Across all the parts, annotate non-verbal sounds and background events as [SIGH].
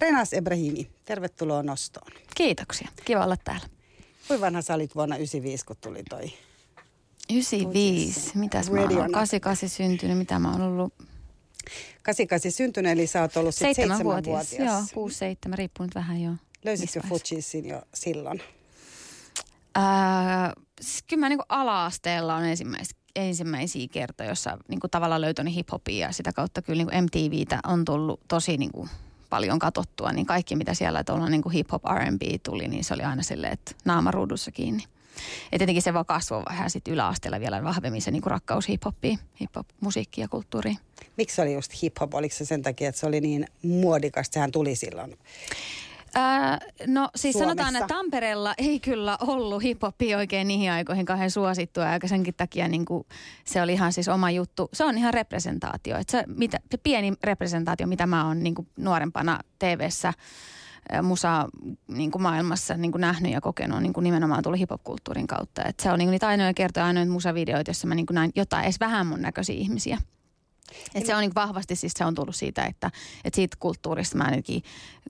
Renas Ebrahimi, tervetuloa nostoon. Kiitoksia. Kiva olla täällä. Kuinka vanha sä olit vuonna 95, kun tuli toi? 95. Mitäs mä oon? 88 syntynyt. Mitä mä oon ollut? 88 syntynyt, eli sä oot ollut sitten seitsemänvuotias. Joo, 6-7, riippuu nyt vähän jo. Löysitkö Fujisin jo silloin? Ää, kyllä mä niin ala-asteella on ensimmäis, ensimmäisiä kertoja, jossa niin kuin tavallaan löytänyt hiphopia ja sitä kautta kyllä niin MTVtä on tullut tosi niin kuin paljon katottua, niin kaikki mitä siellä tuolla niin kuin hip-hop R&B tuli, niin se oli aina silleen, että naamaruudussa kiinni. Ja tietenkin se vaan kasvoi vähän sitten yläasteella vielä vahvemmin se niin kuin rakkaus hip-hopiin, hip-hop-musiikkiin ja kulttuuriin. Miksi se oli just hip-hop? Oliko se sen takia, että se oli niin muodikasta? Sehän tuli silloin Ää, no siis Suomessa. sanotaan, että Tampereella ei kyllä ollut hiphopi oikein niihin aikoihin kauhean suosittua, ja senkin takia niin kuin, se oli ihan siis oma juttu. Se on ihan representaatio. Että se, mitä, se pieni representaatio, mitä mä oon niin kuin nuorempana TV-ssä musa niin kuin maailmassa niin kuin nähnyt ja kokenut niin kuin nimenomaan tullut hiphop-kulttuurin kautta. Et se on niin kuin niitä ainoja kertoja, ainoita musavideoita, joissa mä niin kuin näin jotain edes vähän mun näköisiä ihmisiä. Et se on niin vahvasti siis se on tullut siitä, että, että siitä kulttuurista mä ainakin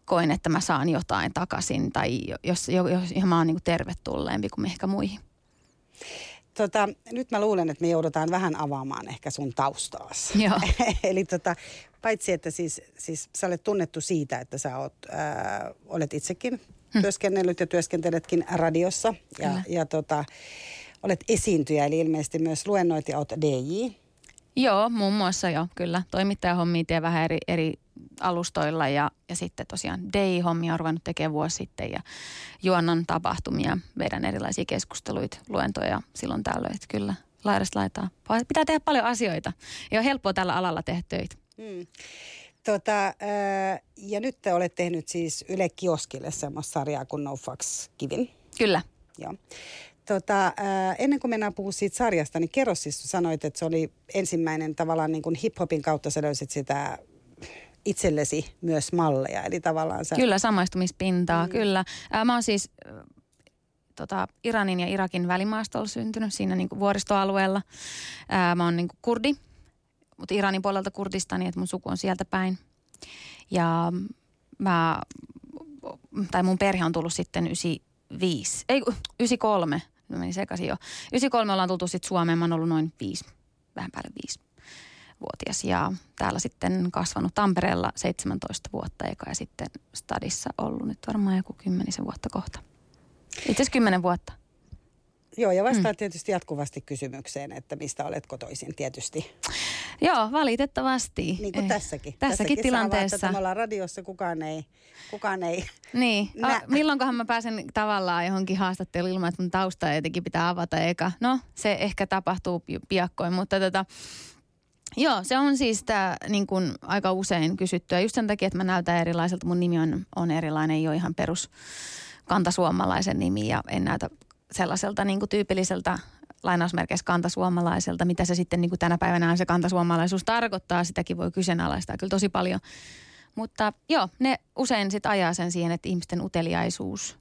koen, että mä saan jotain takaisin tai jos, jos, jos mä oon niin tervetulleempi kuin ehkä muihin. Tota, nyt mä luulen, että me joudutaan vähän avaamaan ehkä sun taustaas. [LAUGHS] Joo. Eli tota, paitsi, että siis, siis sä olet tunnettu siitä, että sä oot, äh, olet itsekin hmm. työskennellyt ja työskenteletkin radiossa. Ja, ja tota, olet esiintyjä, eli ilmeisesti myös luennoit ja oot DJ. Joo, muun muassa jo, kyllä. Toimittajahommia teen vähän eri, eri alustoilla ja, ja sitten tosiaan Day-hommia on ruvennut tekemään vuosi sitten ja juonnan tapahtumia, meidän erilaisia keskusteluita, luentoja silloin tällöin, että kyllä laidasta laitaa. Pitää tehdä paljon asioita. Ei ole helppoa tällä alalla tehdä töitä. Hmm. Tota, ja nyt te olette tehnyt siis Yle Kioskille semmoista sarjaa kuin No Fucks Givin. Kyllä. Joo. Tota, ää, ennen kuin mennään puhua siitä sarjasta, niin kerro siis, sanoit, että se oli ensimmäinen tavallaan niin kuin hip-hopin kautta sä löysit sitä itsellesi myös malleja. Eli tavallaan sä... Kyllä, samaistumispintaa, mm. kyllä. Ää, mä oon siis tota, Iranin ja Irakin välimaastolla syntynyt siinä niin kuin vuoristoalueella. Ää, mä oon niin kuin kurdi, mutta Iranin puolelta Kurdistani, että mun suku on sieltä päin. Ja mä, tai mun perhe on tullut sitten 95, ei 93 Mä menin sekaisin jo. 93 ollaan tultu sitten Suomeen. Mä oon ollut noin viisi, vähän päälle viisi vuotias ja täällä sitten kasvanut Tampereella 17 vuotta eka ja sitten stadissa ollut nyt varmaan joku kymmenisen vuotta kohta. Itse asiassa kymmenen vuotta. Joo, ja vastaa mm. tietysti jatkuvasti kysymykseen, että mistä olet kotoisin tietysti. Joo, valitettavasti. Niin kuin eh, tässäkin. Tässäkin, tässäkin tilanteessa. Saa, että me ollaan radiossa, kukaan ei, kukaan ei [LAUGHS] Niin, nä- milloinkohan mä pääsen tavallaan johonkin haastatteluun ilman, että mun tausta jotenkin pitää avata eka. No, se ehkä tapahtuu piakkoin, mutta tota, Joo, se on siis tää, niin kun aika usein kysyttyä. Just sen takia, että mä näytän erilaiselta. Mun nimi on, on erilainen, ei ole ihan perus kantasuomalaisen nimi ja en näytä sellaiselta niin kuin tyypilliseltä lainausmerkeissä kantasuomalaiselta, mitä se sitten niin kuin tänä päivänä se kantasuomalaisuus tarkoittaa, sitäkin voi kyseenalaistaa kyllä tosi paljon. Mutta joo, ne usein sitten ajaa sen siihen, että ihmisten uteliaisuus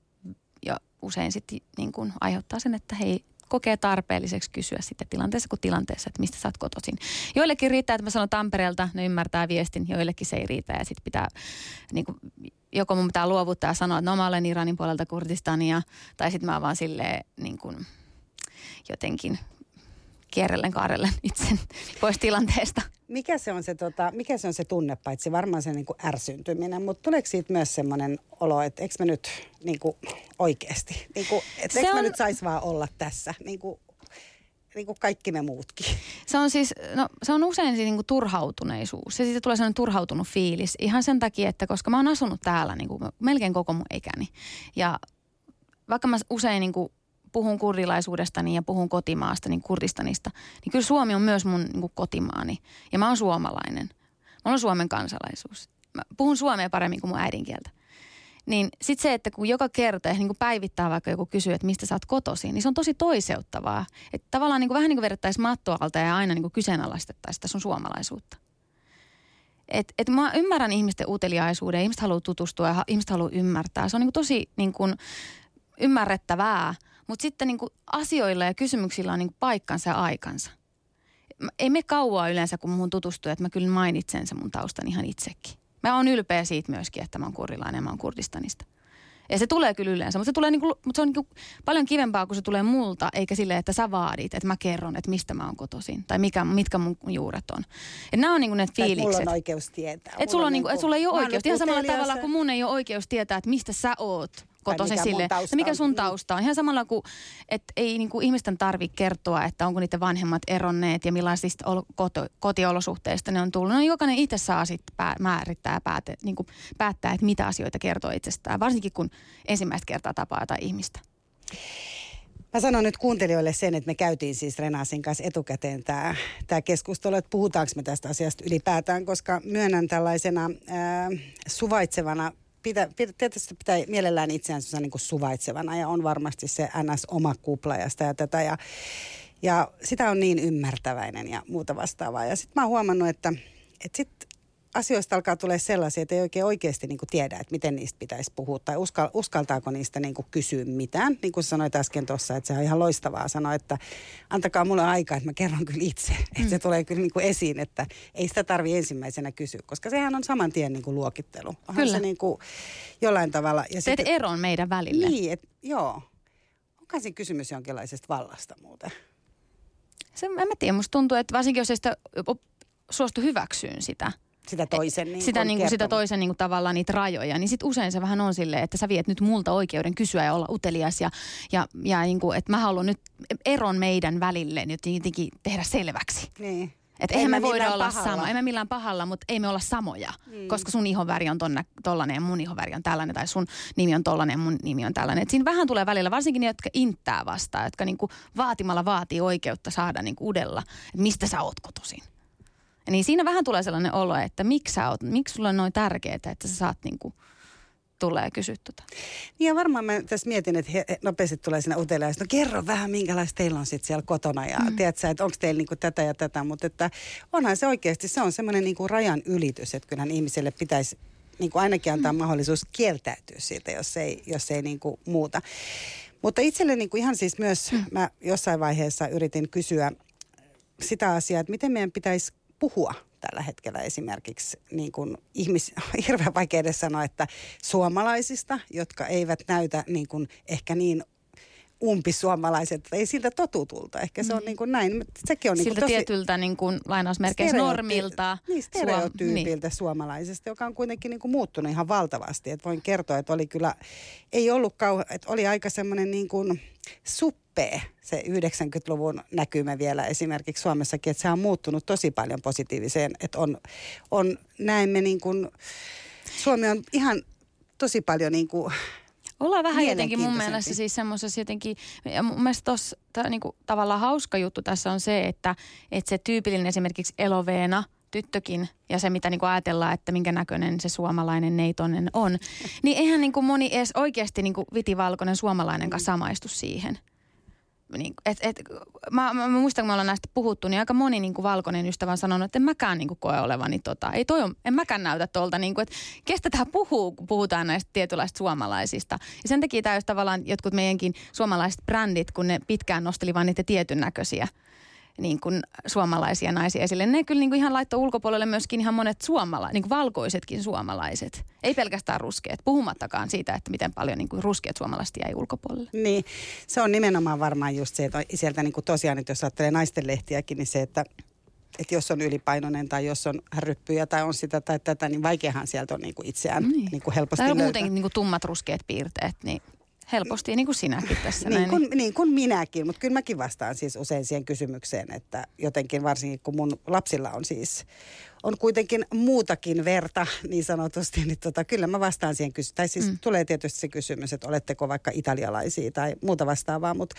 ja usein sitten niin aiheuttaa sen, että hei, kokee tarpeelliseksi kysyä sitten tilanteessa kuin tilanteessa, että mistä sä oot kotoisin. Joillekin riittää, että mä sanon Tampereelta, ne ymmärtää viestin, joillekin se ei riitä ja sitten pitää niin kuin, joko mun pitää luovuttaa ja sanoa, että no mä olen Iranin puolelta Kurdistania, tai sitten mä vaan silleen niin kuin, jotenkin kierrellen kaarellen [LAUGHS] itsen pois tilanteesta. Mikä se on se, tota, mikä se, on se tunne, paitsi varmaan se niin kuin ärsyntyminen, mutta tuleeko siitä myös semmoinen olo, että eikö me nyt niin kuin oikeasti, niin kuin, että eikö on... nyt saisi vaan olla tässä, niin kuin, niin kuin kaikki me muutkin. Se on siis, no se on usein siis niin kuin turhautuneisuus. Ja siitä tulee sellainen turhautunut fiilis. Ihan sen takia, että koska mä oon asunut täällä niin kuin melkein koko mun ikäni. Ja vaikka mä usein niin kuin puhun kurdilaisuudestani ja puhun kotimaasta, niin Kurdistanista, niin kyllä Suomi on myös mun niin kuin kotimaani. Ja mä oon suomalainen. Mä oon Suomen kansalaisuus. Mä puhun suomea paremmin kuin mun äidinkieltä. Niin sitten se, että kun joka kerta niin kuin päivittää vaikka joku kysyy, että mistä sä oot kotoisin, niin se on tosi toiseuttavaa. Että tavallaan niin kuin, vähän niin kuin vedettäisiin mattoa alta ja aina niin kuin kyseenalaistettaisiin sitä sun suomalaisuutta. Et, et mä ymmärrän ihmisten uteliaisuuden, ihmiset haluaa tutustua ja ihmiset haluaa ymmärtää. Se on niin kuin tosi niin kuin ymmärrettävää, mutta sitten niin kuin asioilla ja kysymyksillä on niin kuin paikkansa ja aikansa. Ei me kauaa yleensä, kun muun tutustuu, että mä kyllä mainitsen sen mun taustan ihan itsekin. Mä oon ylpeä siitä myöskin, että mä oon kurdilainen ja mä oon Kurdistanista. Ja se tulee kyllä yleensä, mutta se, tulee niinku, mutta se on niinku paljon kivempaa, kun se tulee multa, eikä sille, että sä vaadit, että mä kerron, että mistä mä oon kotoisin tai mikä, mitkä mun juuret on. Et nämä on niinku ne fiilikset. mulla on oikeus tietää. Et sulla, on niinku, et sulla ei ole oikeus. Ihan samalla tavalla kuin mun ei ole oikeus tietää, että mistä sä oot kotoisin sille, että mikä sun tausta on. Ihan samalla kuin, että ei niin kuin ihmisten tarvitse kertoa, että onko niiden vanhemmat eronneet ja millaisista ol, koto, kotiolosuhteista ne on tullut. No jokainen itse saa sitten pää, määrittää ja päätä, niin kuin päättää, että mitä asioita kertoo itsestään, varsinkin kun ensimmäistä kertaa tapaa jotain ihmistä. Mä sanon nyt kuuntelijoille sen, että me käytiin siis Renasin kanssa etukäteen tämä, tämä keskustelu, että puhutaanko me tästä asiasta ylipäätään, koska myönnän tällaisena ää, suvaitsevana pitä, pitä, tietysti pitää mielellään itseänsä niin kuin suvaitsevana ja on varmasti se NS oma kupla ja sitä ja tätä ja, ja sitä on niin ymmärtäväinen ja muuta vastaavaa. Ja sitten mä oon huomannut, että, että sit asioista alkaa tulee sellaisia, että ei oikein oikeasti niin kuin tiedä, että miten niistä pitäisi puhua tai uskal, uskaltaako niistä niin kuin kysyä mitään. Niin kuin sanoit äsken tuossa, että se on ihan loistavaa sanoa, että antakaa mulle aikaa, että mä kerron kyllä itse. Mm. [LAUGHS] Että se tulee kyllä niin kuin esiin, että ei sitä tarvi ensimmäisenä kysyä, koska sehän on saman tien niin kuin luokittelu. Onhan kyllä. se niin kuin jollain tavalla. Ja Teet sitten, eron meidän välille. Niin, et, joo. Onko siinä kysymys jonkinlaisesta vallasta muuten? Se, en mä tiedä, musta tuntuu, että varsinkin jos ei sitä suostu hyväksyyn sitä – sitä toisen niin sitä, niin kuin, sitä toisen niin kuin, tavallaan niitä rajoja, niin sitten usein se vähän on silleen, että sä viet nyt multa oikeuden kysyä ja olla utelias ja, ja, ja niin kuin, että mä haluan nyt eron meidän välille nyt jotenkin tehdä selväksi. Niin. Että eihän me voida olla pahalla. sama, ei me millään pahalla, mutta ei me olla samoja, mm. koska sun ihonväri on tonna, tollanen ja mun ihonväri on tällainen, tai sun nimi on tollanen ja mun nimi on tällainen. Et siinä vähän tulee välillä, varsinkin ne, jotka inttää vastaan, jotka niinku vaatimalla vaatii oikeutta saada niinku udella, että mistä sä oot kotoisin. Niin siinä vähän tulee sellainen olo, että miksi sä oot, miksi sulla on noin tärkeää, että sä saat niinku tulee kysyttyä. Niin ja varmaan mä tässä mietin, että he, nopeasti tulee sinne uteliaista, no kerro vähän minkälaista teillä on sitten siellä kotona ja mm. tiedätkö, että onko teillä niinku tätä ja tätä, mutta että onhan se oikeasti, se on semmoinen niinku rajan ylitys, että kyllähän ihmiselle pitäisi niin kuin ainakin antaa mm. mahdollisuus kieltäytyä siitä, jos ei, jos ei niin kuin muuta. Mutta itselle niin kuin ihan siis myös, mm. mä jossain vaiheessa yritin kysyä sitä asiaa, että miten meidän pitäisi puhua tällä hetkellä esimerkiksi niin kuin ihmis, [LAUGHS] hirveän vaikea edes sanoa, että suomalaisista, jotka eivät näytä niin kuin ehkä niin umpisuomalaiset, ei siltä totutulta. Ehkä se on niin, niin kuin näin. Sekin on niin siltä tosi tietyltä niin kuin lainausmerkeissä normilta. Niin, stereotyypiltä niin. suomalaisesta, joka on kuitenkin niin kuin muuttunut ihan valtavasti. Et voin kertoa, että oli kyllä, ei ollut kauhean, että oli aika semmoinen niin kuin suppee se 90-luvun näkymä vielä esimerkiksi Suomessakin, että se on muuttunut tosi paljon positiiviseen, että on, on näemme niin kuin, Suomi on ihan tosi paljon niin kuin Ollaan vähän jotenkin mun mielestä siis semmoisessa jotenkin, ja mun mielestä tossa, tää, niinku, tavallaan hauska juttu tässä on se, että, että se tyypillinen esimerkiksi eloveena tyttökin ja se, mitä niinku ajatellaan, että minkä näköinen se suomalainen neitonen on, niin eihän niinku moni edes oikeasti niinku vitivalkoinen suomalainen kanssa samaistu siihen niin, et, et, mä, mä, mä muistan, kun me ollaan näistä puhuttu, niin aika moni niin kuin valkoinen ystävä on sanonut, että en mäkään niin kuin koe olevani tota. Ei toi on, en mäkään näytä tuolta, niin kuin, kestä tähän puhuu, kun puhutaan näistä tietynlaista suomalaisista. Ja sen takia tämä tavallaan jotkut meidänkin suomalaiset brändit, kun ne pitkään nosteli vain niitä tietyn näköisiä niin kuin suomalaisia naisia esille. Ne kyllä niin kuin ihan laittoi ulkopuolelle myöskin ihan monet suomala, niin kuin valkoisetkin suomalaiset. Ei pelkästään ruskeat, puhumattakaan siitä, että miten paljon niin kuin ruskeat suomalaiset jäi ulkopuolelle. Niin, se on nimenomaan varmaan just se, että sieltä niin kuin tosiaan, että jos ajattelee naisten lehtiäkin, niin se, että että jos on ylipainoinen tai jos on ryppyjä tai on sitä tai tätä, niin vaikeahan sieltä on niin kuin itseään niin. Niin kuin helposti Tai muutenkin niin kuin tummat ruskeat piirteet, niin helposti, niin kuin sinäkin tässä. niin, näin. Kuin, niin kuin minäkin, mutta kyllä mäkin vastaan siis usein siihen kysymykseen, että jotenkin varsinkin kun mun lapsilla on siis on kuitenkin muutakin verta niin sanotusti, niin tota, kyllä mä vastaan siihen kysymykseen. Tai siis mm. tulee tietysti se kysymys, että oletteko vaikka italialaisia tai muuta vastaavaa, mutta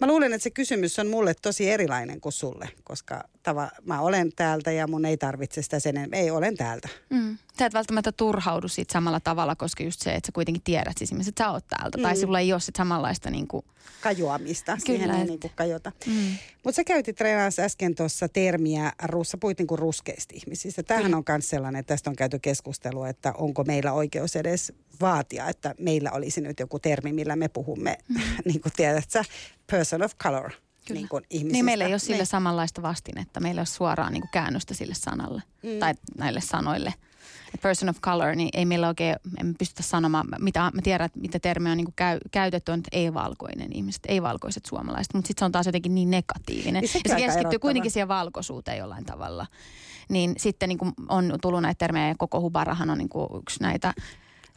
mä luulen, että se kysymys on mulle tosi erilainen kuin sulle, koska tava, mä olen täältä ja mun ei tarvitse sitä sen Ei, olen täältä. Mm. Sä et välttämättä turhaudu siitä samalla tavalla, koska just se, että sä kuitenkin tiedät siis, että sä oot täältä. Mm. Tai sulla ei ole sit samanlaista niin kuin... Kajoamista, Kyllä, siihen ei niin kuin kajota. Mm. Mutta sä käytit treenaassa äsken tuossa termiä, sä puhuit niin kuin ruskeista ihmisistä. Tämähän mm. on myös sellainen, että tästä on käyty keskustelua, että onko meillä oikeus edes vaatia, että meillä olisi nyt joku termi, millä me puhumme, mm. [LAUGHS] niin kuin tiedät sä, person of color. Kyllä. Niin, kuin niin meillä ei ole sille niin. samanlaista vastinetta. Meillä ei ole suoraan niin kuin käännöstä sille sanalle mm. tai näille sanoille. Person of color, niin ei meillä oikein, emme pystytä sanomaan, mitä mä tiedän, että mitä termiä on niin kuin käy, käytetty, on, että ei-valkoinen ihmiset, ei-valkoiset suomalaiset, mutta sitten se on taas jotenkin niin negatiivinen. Niin ja se keskittyy erottava. kuitenkin siihen valkoisuuteen jollain tavalla. Niin sitten niin kuin on tullut näitä termejä ja koko Hubarahan on niin kuin yksi näitä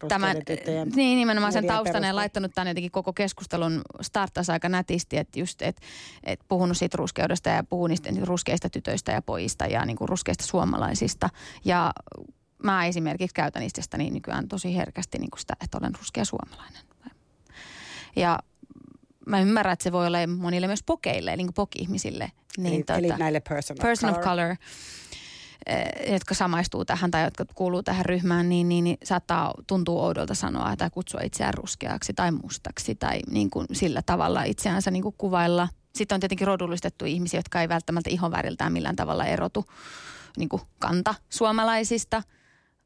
tämän, niin nimenomaan sen taustan ja laittanut tämän jotenkin koko keskustelun startas aika nätisti, että just, että et puhunut siitä ruskeudesta ja puhunut niistä ruskeista tytöistä ja pojista ja niin kuin ruskeista suomalaisista. Ja mä esimerkiksi käytän itsestäni nykyään tosi herkästi niin kuin sitä, että olen ruskea suomalainen. Ja mä ymmärrän, että se voi olla monille myös pokeille, niin kuin poki-ihmisille. Niin eli, tota, eli näille person of person color. Of color Eh, jotka samaistuu tähän tai jotka kuuluu tähän ryhmään, niin, niin, niin saattaa tuntua oudolta sanoa tai kutsua itseään ruskeaksi tai mustaksi tai niin kuin sillä tavalla itseänsä niin kuin kuvailla. Sitten on tietenkin rodullistettu ihmisiä, jotka ei välttämättä ihonväriltään millään tavalla erotu niin kuin kanta suomalaisista,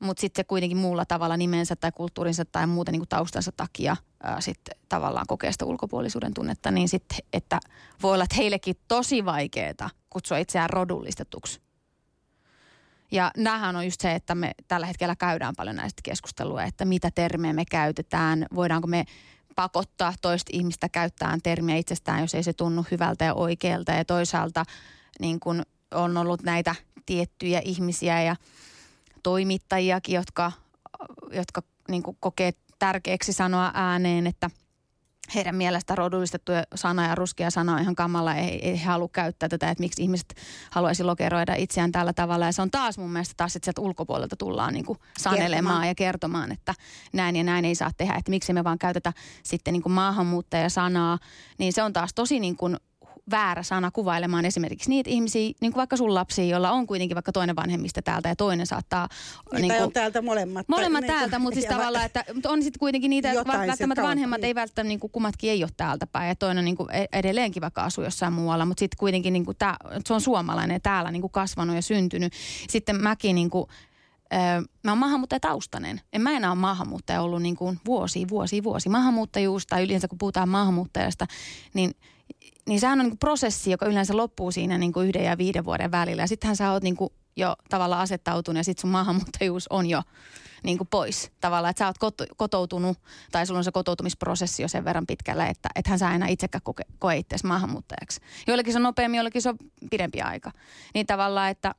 mutta sitten se kuitenkin muulla tavalla nimensä tai kulttuurinsa tai muuten niin taustansa takia ää, sitten tavallaan kokee sitä ulkopuolisuuden tunnetta, niin sitten, että voi olla, että heillekin tosi vaikeaa kutsua itseään rodullistetuksi ja nämähän on just se, että me tällä hetkellä käydään paljon näistä keskustelua, että mitä termejä me käytetään, voidaanko me pakottaa toista ihmistä käyttämään termiä itsestään, jos ei se tunnu hyvältä ja oikealta. Ja toisaalta niin kun on ollut näitä tiettyjä ihmisiä ja toimittajiakin, jotka, jotka niin kokee tärkeäksi sanoa ääneen, että – heidän mielestä rodullistettu sana ja ruskea sana on ihan kamalla. Ei, ei halua käyttää tätä, että miksi ihmiset haluaisi lokeroida itseään tällä tavalla. Ja se on taas mun mielestä taas, että sieltä ulkopuolelta tullaan niin kuin sanelemaan kertomaan. ja kertomaan, että näin ja näin ei saa tehdä. Että miksi me vaan käytetä sitten niin kuin maahanmuuttajasanaa. Niin se on taas tosi niin kuin väärä sana kuvailemaan esimerkiksi niitä ihmisiä, niin kuin vaikka sun lapsia, joilla on kuitenkin vaikka toinen vanhemmista täältä ja toinen saattaa... Niin, niin kuin, on täältä molemmat. Molemmat niin täältä, mutta siis tavallaan, että on sitten kuitenkin niitä, että välttämättä vanhemmat niin. ei välttämättä, niin kuin kummatkin ei ole täältä päin ja toinen niin kuin e- edelleenkin vaikka asuu jossain muualla, mutta sitten kuitenkin niin kuin tää, se on suomalainen ja täällä niin kuin kasvanut ja syntynyt. Sitten mäkin niin kuin, mä oon maahanmuuttajataustainen. En mä enää ole maahanmuuttaja ollut niin kuin vuosi, vuosi, vuosi. Maahanmuuttajuus tai yleensä kun puhutaan maahanmuuttajasta, niin niin sehän on niin kuin prosessi, joka yleensä loppuu siinä niin kuin yhden ja viiden vuoden välillä. Ja sittenhän sä oot niin kuin jo tavallaan asettautunut ja sitten sun maahanmuuttajuus on jo niin kuin pois tavallaan, että sä oot kotoutunut tai sulla on se kotoutumisprosessi jo sen verran pitkällä, että ethän sä enää itsekään koke, koe itseäsi maahanmuuttajaksi. Joillekin se on nopeammin, joillekin se on pidempi aika. Niin tavallaan, että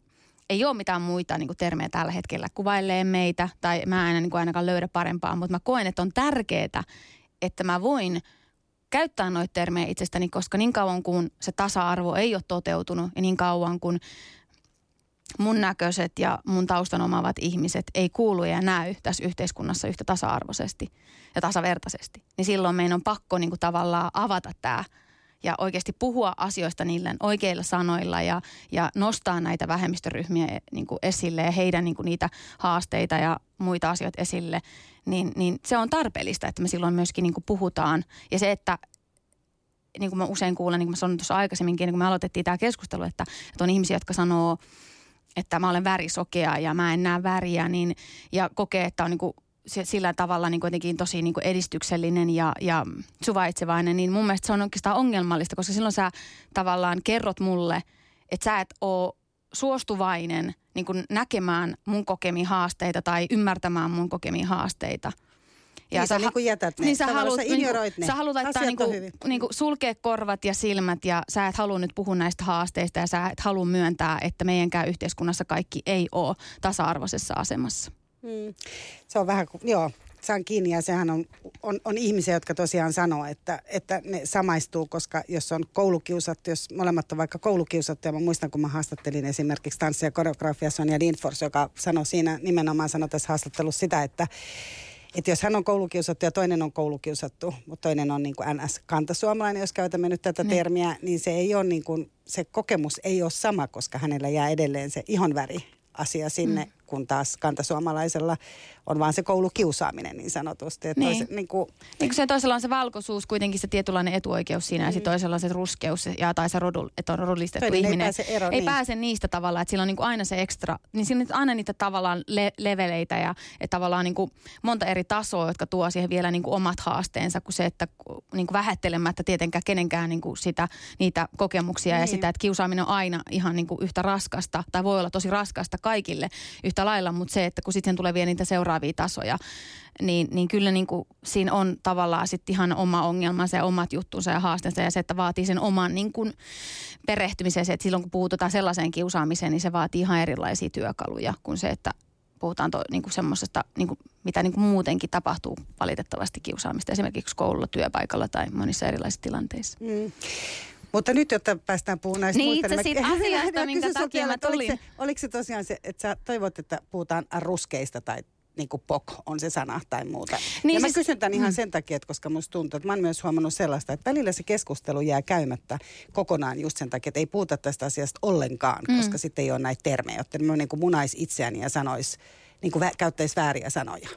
ei ole mitään muita niin kuin termejä tällä hetkellä kuvailee meitä tai mä en niin kuin ainakaan löydä parempaa, mutta mä koen, että on tärkeää, että mä voin – käyttää noita termejä itsestäni, koska niin kauan kuin se tasa-arvo ei ole toteutunut ja niin kauan kuin mun näköiset ja mun taustan omaavat ihmiset ei kuulu ja näy tässä yhteiskunnassa yhtä tasa-arvoisesti ja tasavertaisesti, niin silloin meidän on pakko niin kuin tavallaan avata tämä ja oikeasti puhua asioista niillä oikeilla sanoilla ja, ja nostaa näitä vähemmistöryhmiä niin kuin esille ja heidän niin kuin niitä haasteita ja muita asioita esille, niin, niin se on tarpeellista, että me silloin myöskin niin kuin puhutaan. Ja se, että niin kuin mä usein kuulen, niin kuin mä sanoin tuossa aikaisemminkin, niin kun me aloitettiin tämä keskustelu, että, että on ihmisiä, jotka sanoo, että mä olen värisokea ja mä en näe väriä, niin, ja kokee, että on niin kuin sillä tavalla niin kuitenkin tosi niin kuin edistyksellinen ja, ja suvaitsevainen, niin mun mielestä se on oikeastaan ongelmallista, koska silloin sä tavallaan kerrot mulle, että sä et ole suostuvainen niin kuin näkemään mun kokemia haasteita tai ymmärtämään mun kokemia haasteita – ja niin sä, niin kuin jätät ne. Niin sä haluat, sä niinku, ne. Sä haluat laittaa niinku, niinku sulkea korvat ja silmät ja sä et halua nyt puhua näistä haasteista ja sä et halua myöntää, että meidänkään yhteiskunnassa kaikki ei ole tasa-arvoisessa asemassa. Hmm. Se on vähän kuin, joo, saan kiinni ja sehän on, on, on ihmisiä, jotka tosiaan sanoo, että, että ne samaistuu, koska jos on koulukiusattu, jos molemmat on vaikka koulukiusattu, ja mä muistan, kun mä haastattelin esimerkiksi tanssia ja koreografia Sonja Lindfors, joka sanoi siinä nimenomaan sanoi tässä haastattelussa sitä, että että jos hän on koulukiusattu ja toinen on koulukiusattu, mutta toinen on niin kuin NS-kantasuomalainen, jos käytämme nyt tätä niin. termiä, niin se ei ole niin kuin, se kokemus ei ole sama, koska hänellä jää edelleen se ihonväri asia sinne, mm kun taas kantasuomalaisella on vaan se koulukiusaaminen niin sanotusti. Että niin. Toise, niin, kuin, niin kuin se toisella on se valkoisuus, kuitenkin se tietynlainen etuoikeus siinä, mm. ja sitten toisella on se ruskeus ja tai se rodu, että on rodullistettu Toinen ihminen. Ei pääse, ero, ei niin. pääse niistä tavallaan, että sillä on niin kuin aina se ekstra, niin siinä on aina niitä tavallaan le- leveleitä ja että tavallaan niin kuin monta eri tasoa, jotka tuo siihen vielä niin kuin omat haasteensa, kuin se, että niin kuin vähättelemättä tietenkään kenenkään niin kuin sitä, niitä kokemuksia niin. ja sitä, että kiusaaminen on aina ihan niin kuin yhtä raskasta, tai voi olla tosi raskasta kaikille yhtä yhtä lailla, mutta se, että kun sitten tulee vielä niitä seuraavia tasoja, niin, niin kyllä niin kuin siinä on tavallaan sitten ihan oma ongelmansa ja omat juttunsa ja haasteensa ja se, että vaatii sen oman niin kuin perehtymisen. Se, että silloin kun puhutaan sellaiseen kiusaamiseen, niin se vaatii ihan erilaisia työkaluja kuin se, että puhutaan to, niin kuin semmoisesta, niin kuin, mitä niin kuin muutenkin tapahtuu valitettavasti kiusaamista esimerkiksi koululla, työpaikalla tai monissa erilaisissa tilanteissa. Mm. Mutta nyt, jotta päästään puhumaan näistä niin muista, itse niin siitä asiasta, [LAUGHS] minkä takia mä tulin. Oliko se, oliko se tosiaan se, että sä toivot, että puhutaan ruskeista tai niin kuin pok on se sana tai muuta. Niin ja siis, mä kysyn tämän ihan mm. sen takia, että koska musta tuntuu, että mä oon myös huomannut sellaista, että välillä se keskustelu jää käymättä kokonaan just sen takia, että ei puhuta tästä asiasta ollenkaan, mm. koska sitten ei ole näitä termejä, että mä niin kuin munais itseäni ja sanois, niin kuin vä- käyttäisi vääriä sanoja.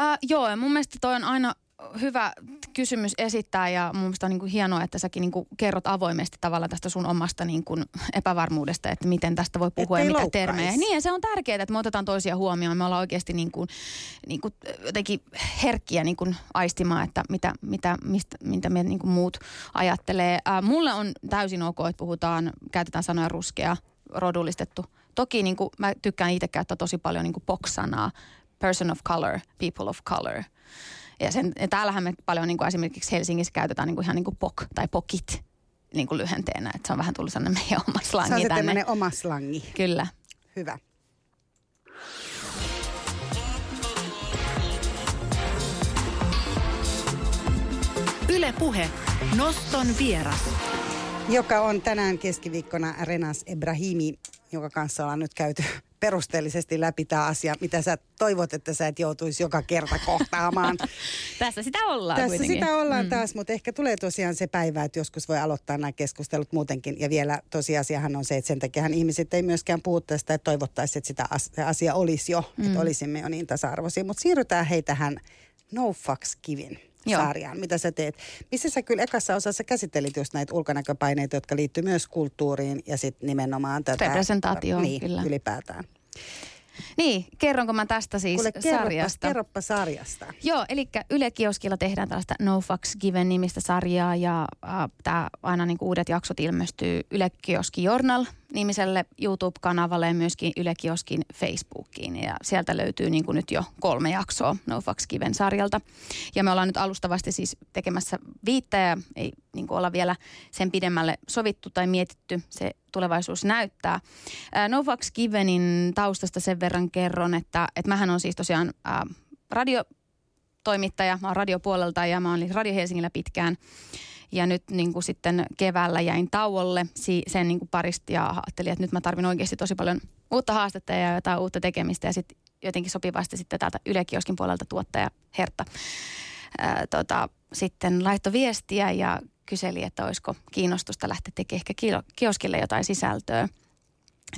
Uh, joo, ja mun mielestä toi on aina hyvä kysymys esittää ja mun mielestä on niin kuin hienoa, että säkin niin kuin kerrot avoimesti tavallaan tästä sun omasta niin kuin epävarmuudesta, että miten tästä voi puhua Ettei ja mitä termejä. Niin ja se on tärkeää, että me otetaan toisia huomioon. Me ollaan oikeasti niin kuin, niin kuin jotenkin herkkiä niin kuin aistimaan, että mitä, mitä, mistä, mitä me niin kuin muut ajattelee. Ää, mulle on täysin ok, että puhutaan, käytetään sanoja ruskea, rodullistettu. Toki niin kuin, mä tykkään itse käyttää tosi paljon niin kuin POC-sanaa, person of color, people of color – ja, sen, ja täällähän me paljon niin kuin esimerkiksi Helsingissä käytetään niin kuin ihan niin kuin POK tai POKit niin kuin lyhenteenä. Että se on vähän tullut sellainen meidän oma slangi se on tänne. oma slangi. Kyllä. Hyvä. Yle Puhe. Noston vieras. Joka on tänään keskiviikkona Renas Ebrahimi, joka kanssa ollaan nyt käyty [LAUGHS] perusteellisesti läpi tämä asia, mitä sä toivot, että sä et joutuisi joka kerta kohtaamaan. [LAUGHS] Tässä sitä ollaan Tässä kuitenkin. sitä ollaan mm. taas, mutta ehkä tulee tosiaan se päivä, että joskus voi aloittaa nämä keskustelut muutenkin. Ja vielä tosiasiahan on se, että sen takia ihmiset ei myöskään puhu tästä, että toivottaisiin, että sitä asia olisi jo, mm. että olisimme jo niin tasa-arvoisia. Mutta siirrytään hei tähän No Fucks Givin Joo. sarjaan, mitä sä teet. Missä sä kyllä ekassa osassa käsittelit just näitä ulkonäköpaineita, jotka liittyy myös kulttuuriin ja sitten nimenomaan tätä... Representaatioon, niin, kyllä. ylipäätään. Niin, kerronko mä tästä siis Kuule, kerroppa, sarjasta? Kerroppa sarjasta. Joo, eli Yle Kioskilla tehdään tällaista No Fucks Given nimistä sarjaa ja äh, tämä aina niin uudet jaksot ilmestyy Yle Kioski Journal nimiselle YouTube-kanavalle ja myöskin Yle Kioskin Facebookiin. Ja sieltä löytyy niin kuin nyt jo kolme jaksoa No Fucks Given sarjalta. Ja me ollaan nyt alustavasti siis tekemässä viittä ja ei niin kuin olla vielä sen pidemmälle sovittu tai mietitty. Se tulevaisuus näyttää. No Fucks Givenin taustasta sen verran kerron, että, että mähän on siis tosiaan ää, radio toimittaja, mä oon radiopuolelta ja mä oon Radio Helsingillä pitkään. Ja nyt niin kuin sitten keväällä jäin tauolle sen niin kuin parista ja ajattelin, että nyt mä tarvin oikeasti tosi paljon uutta haastetta ja jotain uutta tekemistä. Ja sitten jotenkin sopivasti sitten täältä Yle Kioskin puolelta tuottaja Hertta ää, tota, sitten laittoi viestiä ja kyseli, että olisiko kiinnostusta lähteä tekemään ehkä kioskille jotain sisältöä.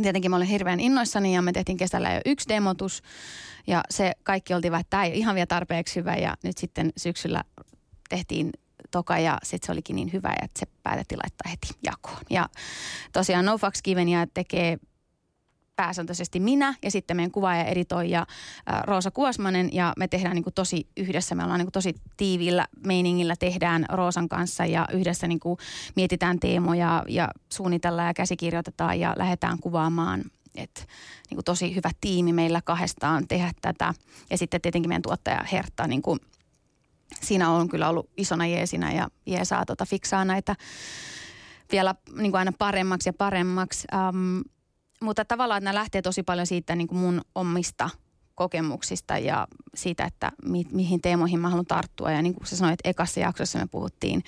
Tietenkin mä olin hirveän innoissani ja me tehtiin kesällä jo yksi demotus ja se kaikki oltiin vähän, että tämä ei ihan vielä tarpeeksi hyvä ja nyt sitten syksyllä tehtiin toka ja sitten se olikin niin hyvä, että se päätettiin laittaa heti jakoon. Ja tosiaan No Fucks Givenia tekee pääsääntöisesti minä ja sitten meidän kuvaaja editoija Roosa Kuosmanen ja me tehdään niin kuin tosi yhdessä, me ollaan niin kuin tosi tiivillä meiningillä tehdään Roosan kanssa ja yhdessä niin kuin mietitään teemoja ja suunnitellaan ja käsikirjoitetaan ja lähdetään kuvaamaan et, niin kuin tosi hyvä tiimi meillä kahdestaan tehdä tätä. Ja sitten tietenkin meidän tuottaja Hertta, niin kuin, siinä on kyllä ollut isona jeesinä ja jeesaa tota, fiksaa näitä vielä niin kuin aina paremmaksi ja paremmaksi. Um, mutta tavallaan nämä lähtee tosi paljon siitä niin kuin mun omista kokemuksista ja siitä, että mi- mihin teemoihin mä haluan tarttua. Ja niin kuin sä sanoit, ekassa jaksossa me puhuttiin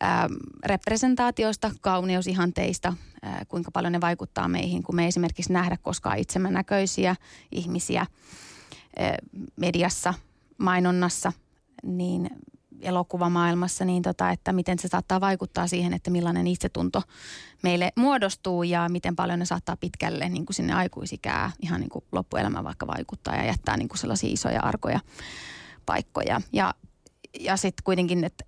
ää, representaatioista, kauneusihanteista, ää, kuinka paljon ne vaikuttaa meihin, kun me esimerkiksi nähdä koskaan itsemme näköisiä ihmisiä ää, mediassa, mainonnassa, niin elokuvamaailmassa, niin tota, että miten se saattaa vaikuttaa siihen, että millainen itsetunto meille muodostuu ja miten paljon ne saattaa pitkälle niin kuin sinne aikuisikää ihan niin kuin loppuelämä vaikka vaikuttaa ja jättää niin kuin sellaisia isoja arkoja paikkoja. Ja, ja sitten kuitenkin, että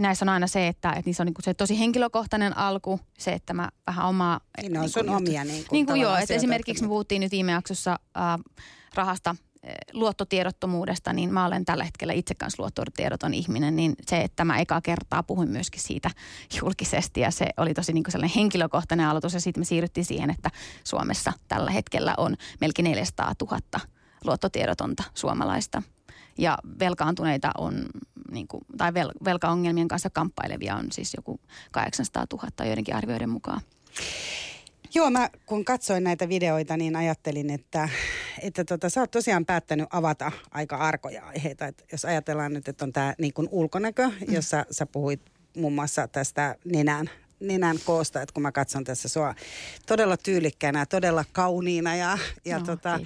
näissä on aina se, että, että niissä on niin kuin se tosi henkilökohtainen alku, se, että mä vähän omaa... Niin on niin sun just, omia niin kuin, niin kuin joo, että esimerkiksi me puhuttiin nyt viime jaksossa äh, rahasta luottotiedottomuudesta, niin mä olen tällä hetkellä itse kanssa luottotiedoton ihminen, niin se, että mä ekaa kertaa puhuin myöskin siitä julkisesti ja se oli tosi niin sellainen henkilökohtainen aloitus ja sitten me siirryttiin siihen, että Suomessa tällä hetkellä on melkein 400 000 luottotiedotonta suomalaista ja velkaantuneita on, niin kuin, tai vel, velkaongelmien kanssa kamppailevia on siis joku 800 000 joidenkin arvioiden mukaan. Joo, mä kun katsoin näitä videoita, niin ajattelin, että, että tota, sä oot tosiaan päättänyt avata aika arkoja aiheita. Et jos ajatellaan nyt, että on tämä niin ulkonäkö, mm. jossa sä puhuit muun muassa tästä nenän nenän koosta, että kun mä katson tässä sua todella tyylikkäänä ja todella kauniina ja, ja, no, tota,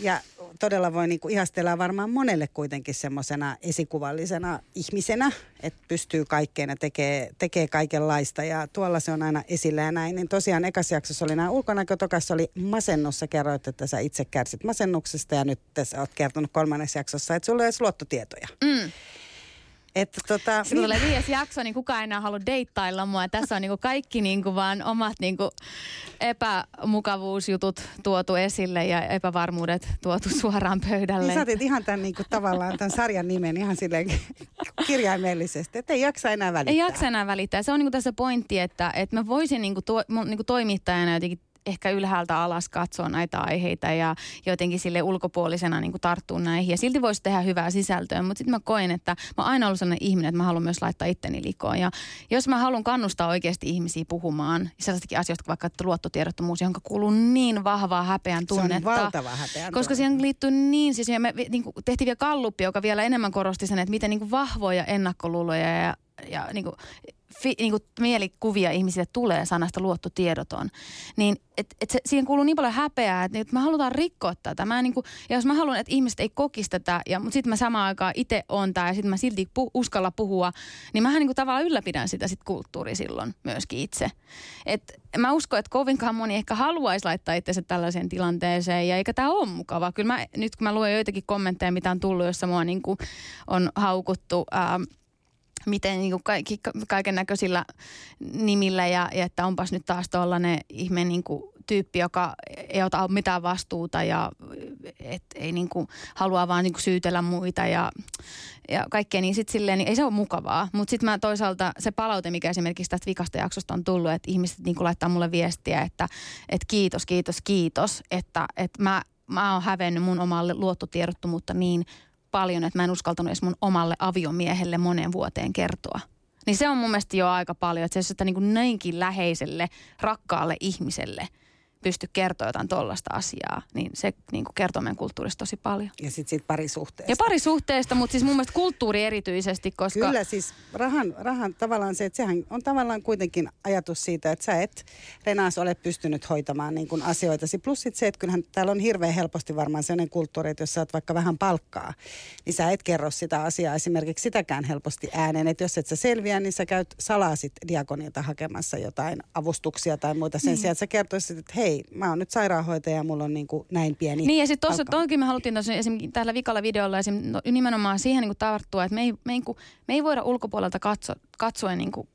ja todella voi niinku ihastella varmaan monelle kuitenkin semmoisena esikuvallisena ihmisenä, että pystyy kaikkeen ja tekee, tekee kaikenlaista ja tuolla se on aina esillä ja näin. Niin tosiaan ekas jaksossa oli nämä ulkonäkö, tokas oli masennus, sä kerroit, että sä itse kärsit masennuksesta ja nyt tässä oot kertonut kolmannessa jaksossa, että sulla ei edes luottotietoja. Mm. Että tota, Sitten tulee viides jakso, niin kukaan enää halua deittailla mua. Tässä on niinku kaikki niinku vaan omat niinku epämukavuusjutut tuotu esille ja epävarmuudet tuotu suoraan pöydälle. Niin sä otit ihan tämän niinku, tavallaan tämän sarjan nimen ihan silleen kirjaimellisesti, että ei jaksa enää välittää. Ei jaksa enää välittää. Se on niinku tässä pointti, että, että mä voisin niinku, to, niinku toimittajana jotenkin ehkä ylhäältä alas katsoa näitä aiheita ja jotenkin sille ulkopuolisena niin kuin tarttua näihin. Ja silti voisi tehdä hyvää sisältöä, mutta sitten mä koen, että mä oon aina ollut sellainen ihminen, että mä haluan myös laittaa itteni likoon. Ja jos mä haluan kannustaa oikeasti ihmisiä puhumaan sellaistakin asioista, vaikka että luottotiedottomuus, jonka kuuluu niin vahvaa häpeän tunnetta. Se on valtava häpeän Koska siihen liittyy niin, siis me niin kuin tehtiin vielä kalluppi, joka vielä enemmän korosti sen, että miten niin kuin vahvoja ennakkoluuloja ja ja niin kuin, fi, niin kuin mielikuvia ihmisille tulee sanasta luottotiedoton, niin et, et se, siihen kuuluu niin paljon häpeää, että, että mä halutaan rikkoa tätä. Mä niin kuin, ja jos mä haluan, että ihmiset ei kokisi tätä, ja, mutta sitten mä samaan aikaan itse on tämä, ja sitten mä silti pu, uskalla puhua, niin mähän niin tavallaan ylläpidän sitä sit kulttuuri silloin myöskin itse. Et mä uskon, että kovinkaan moni ehkä haluaisi laittaa itsensä tällaiseen tilanteeseen, ja eikä tämä ole mukava. Kyllä mä, nyt kun mä luen joitakin kommentteja, mitä on tullut, jossa mua niin kuin on haukuttu... Ää, miten niin kuin kaikki, kaiken näköisillä nimillä ja, ja että onpas nyt taas tuollainen ihme niin kuin tyyppi, joka ei ota mitään vastuuta ja et ei niin kuin, halua vaan niin kuin syytellä muita ja, ja kaikkea, niin sitten silleen, niin ei se ole mukavaa. Mutta sitten mä toisaalta se palaute, mikä esimerkiksi tästä vikasta jaksosta on tullut, että ihmiset niin kuin laittaa mulle viestiä, että, että kiitos, kiitos, kiitos, että, että mä, mä oon hävennyt mun omalle luottotiedottomuutta niin paljon, että mä en uskaltanut edes mun omalle aviomiehelle moneen vuoteen kertoa. Niin se on mun mielestä jo aika paljon, että se, että niin kuin näinkin läheiselle, rakkaalle ihmiselle – pysty kertoa jotain tollasta asiaa, niin se niin kuin kertoo meidän kulttuurista tosi paljon. Ja sitten sit parisuhteesta. Ja parisuhteesta, mutta siis mun mielestä kulttuuri erityisesti, koska... Kyllä siis rahan, rahan tavallaan se, että sehän on tavallaan kuitenkin ajatus siitä, että sä et Renas ole pystynyt hoitamaan niin kuin asioitasi. Plus sit se, että kyllähän täällä on hirveän helposti varmaan sellainen kulttuuri, että jos sä oot vaikka vähän palkkaa, niin sä et kerro sitä asiaa esimerkiksi sitäkään helposti ääneen. Että jos et sä selviä, niin sä käyt salaa sit diakonilta hakemassa jotain avustuksia tai muuta sen niin. sijaan, että sä kertoisit, että hei, hei, mä oon nyt sairaanhoitaja ja mulla on niin kuin näin pieni Niin ja sitten tuossa toikin me haluttiin tuossa esimerkiksi tällä vikalla videolla esim, no, nimenomaan siihen niin kuin tarttua, että me ei, me, ei, me ei voida ulkopuolelta katso, katsoa niin kuin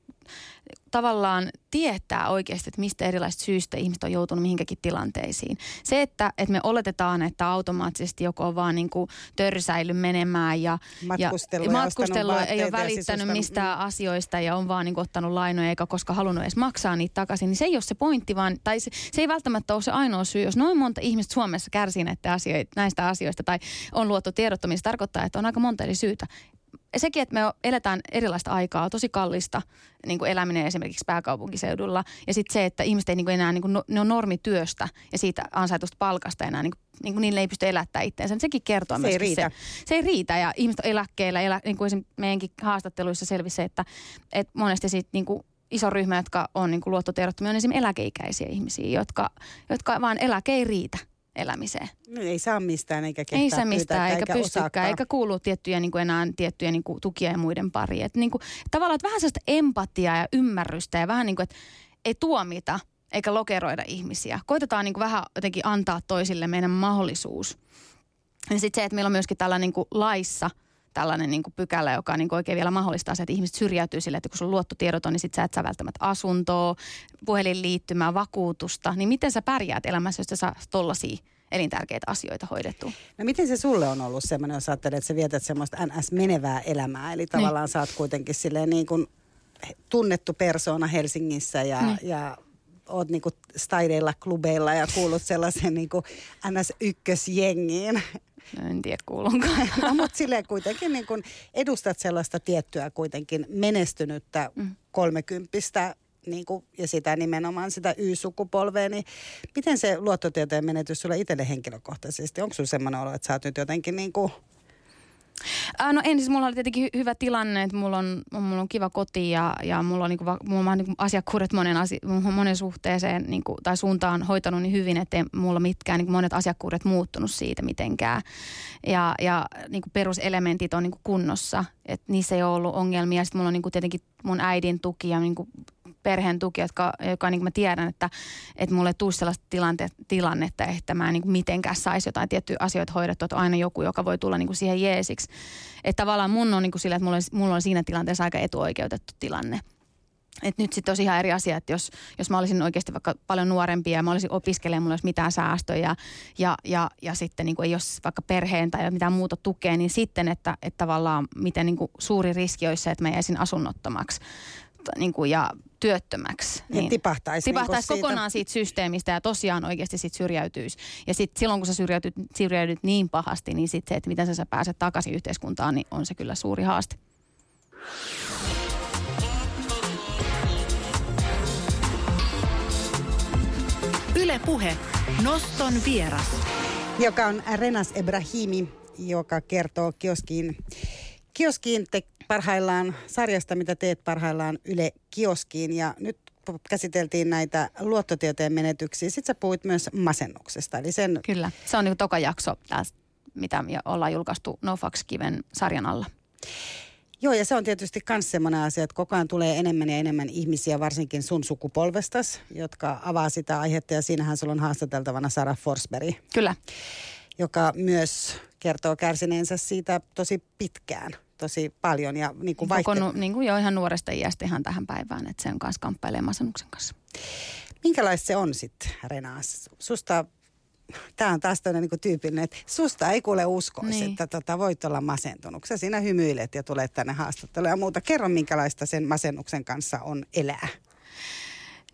tavallaan tietää oikeasti, että mistä erilaisista syistä ihmiset on joutunut mihinkäkin tilanteisiin. Se, että, että me oletetaan, että automaattisesti joku on vaan niin kuin törsäily menemään ja, matkustelu, ja, matkustelu ei ole välittänyt mistään mm. asioista ja on vaan niin kuin ottanut lainoja eikä koska halunnut edes maksaa niitä takaisin, niin se ei ole se pointti, vaan, tai se, se ei välttämättä ole se ainoa syy. Jos noin monta ihmistä Suomessa kärsii näistä asioista, näistä asioista tai on luotu tiedottomista, tarkoittaa, että on aika monta eri syytä sekin, että me eletään erilaista aikaa, tosi kallista niin kuin eläminen esimerkiksi pääkaupunkiseudulla. Ja sitten se, että ihmiset ei niin kuin enää, niin kuin, no, ne on normityöstä ja siitä ansaitusta palkasta enää, niin kuin, niin kuin niille ei pysty elättämään itseensä. Sekin kertoo se ei riitä. Se, se ei riitä ja ihmiset on eläkkeellä. Elä, niin kuin meidänkin haastatteluissa selvisi se, että, että monesti siitä niin kuin iso ryhmä, jotka on niin luottotiedottomia, on esimerkiksi eläkeikäisiä ihmisiä, jotka, jotka vaan eläke ei riitä elämiseen. No, ei saa mistään eikä Ei saa mistään eikä, eikä pystykään, eikä kuulu tiettyjä niin kuin enää tiettyjä niin kuin tukia ja muiden pariin. Että niin kuin, tavallaan että vähän sellaista empatiaa ja ymmärrystä ja vähän niin kuin, että ei tuomita eikä lokeroida ihmisiä. Koitetaan niin kuin vähän jotenkin antaa toisille meidän mahdollisuus. Ja sitten se, että meillä on myöskin tällainen niin kuin laissa – tällainen niin kuin pykälä, joka niin kuin oikein vielä mahdollistaa se, että ihmiset syrjäytyy sille, että kun sun luottotiedot on, niin sit sä et sä välttämättä asuntoa, puhelinliittymää, vakuutusta. Niin miten sä pärjäät elämässä, jos sä saat tollaisia elintärkeitä asioita hoidettu? No miten se sulle on ollut semmoinen, jos ajattelet, että sä vietät semmoista NS-menevää elämää, eli tavallaan niin. sä oot kuitenkin silleen niin kuin tunnettu persoona Helsingissä ja, niin. ja oot niin kuin klubeilla ja kuulut sellaisen niinku NS-ykkösjengiin en tiedä kuulunkaan. no, mutta silleen kuitenkin niin kun edustat sellaista tiettyä kuitenkin menestynyttä mm. kolmekymppistä niin kuin, ja sitä nimenomaan sitä Y-sukupolvea, niin miten se luottotieteen menetys sulle itselle henkilökohtaisesti? Onko sinulla semmoinen olo, että sä oot nyt jotenkin niin kuin Äh, no ensin mulla oli tietenkin hy- hyvä tilanne, että mulla on, mulla on kiva koti ja, ja mulla on, niinku, mulla on niinku asiakkuudet monen, asi, monen suhteeseen niinku, tai suuntaan hoitanut niin hyvin, että mulla mitkään niinku, monet asiakkuudet muuttunut siitä mitenkään. Ja, ja niinku, peruselementit on niinku, kunnossa, että niissä ei ole ollut ongelmia. Sitten mulla on niinku, tietenkin mun äidin tuki ja niinku, perheen tuki, jotka, joka niin kuin mä tiedän, että, että mulle ei tule sellaista tilante, tilannetta, että mä en niin mitenkään saisi jotain tiettyjä asioita hoidettua, että on aina joku, joka voi tulla niin kuin siihen jeesiksi. Että tavallaan mun on niin kuin sillä, että mulla on, mulla on siinä tilanteessa aika etuoikeutettu tilanne. Et nyt sitten olisi ihan eri asia, että jos, jos mä olisin oikeasti vaikka paljon nuorempi ja mä olisin opiskelemaan, mulla olisi mitään säästöjä ja, ja, ja sitten niin kuin ei olisi vaikka perheen tai mitään muuta tukea, niin sitten, että, että tavallaan miten niin kuin suuri riski olisi se, että mä jäisin asunnottomaksi niin kuin, ja työttömäksi. Niin, tipahtaisi, tipahtaisi niin kokonaan siitä. siitä systeemistä ja tosiaan oikeasti sit syrjäytyisi. Ja sitten silloin, kun sä syrjäytyt, syrjäydyt niin pahasti, niin sitten se, että miten sä, sä pääset takaisin yhteiskuntaan, niin on se kyllä suuri haaste. Yle Puhe. Noston vieras. Joka on Renas Ebrahimi, joka kertoo kioskiin Kioskiin te parhaillaan sarjasta, mitä teet parhaillaan Yle Kioskiin ja nyt käsiteltiin näitä luottotieteen menetyksiä. Sitten sä puhuit myös masennuksesta. Eli sen... Kyllä, se on niin toka jakso, tästä, mitä ollaan julkaistu No Kiven sarjan alla. Joo, ja se on tietysti myös sellainen asia, että koko ajan tulee enemmän ja enemmän ihmisiä, varsinkin sun sukupolvestas, jotka avaa sitä aihetta. Ja siinähän sulla on haastateltavana Sara Forsberg. Kyllä. Joka myös kertoo kärsineensä siitä tosi pitkään tosi paljon. Ja niin kuin vaihte- Koko, niin kuin jo ihan nuoresta iästä ihan tähän päivään, että sen kanssa kamppailee masennuksen kanssa. Minkälaista se on sitten, Renas? Susta, tämä on taas tämmöinen niin tyypillinen, että susta ei kuule uskoisi, niin. että tota, voit olla masentunut. Sä siinä hymyilet ja tulet tänne haastatteluun ja muuta. Kerro, minkälaista sen masennuksen kanssa on elää.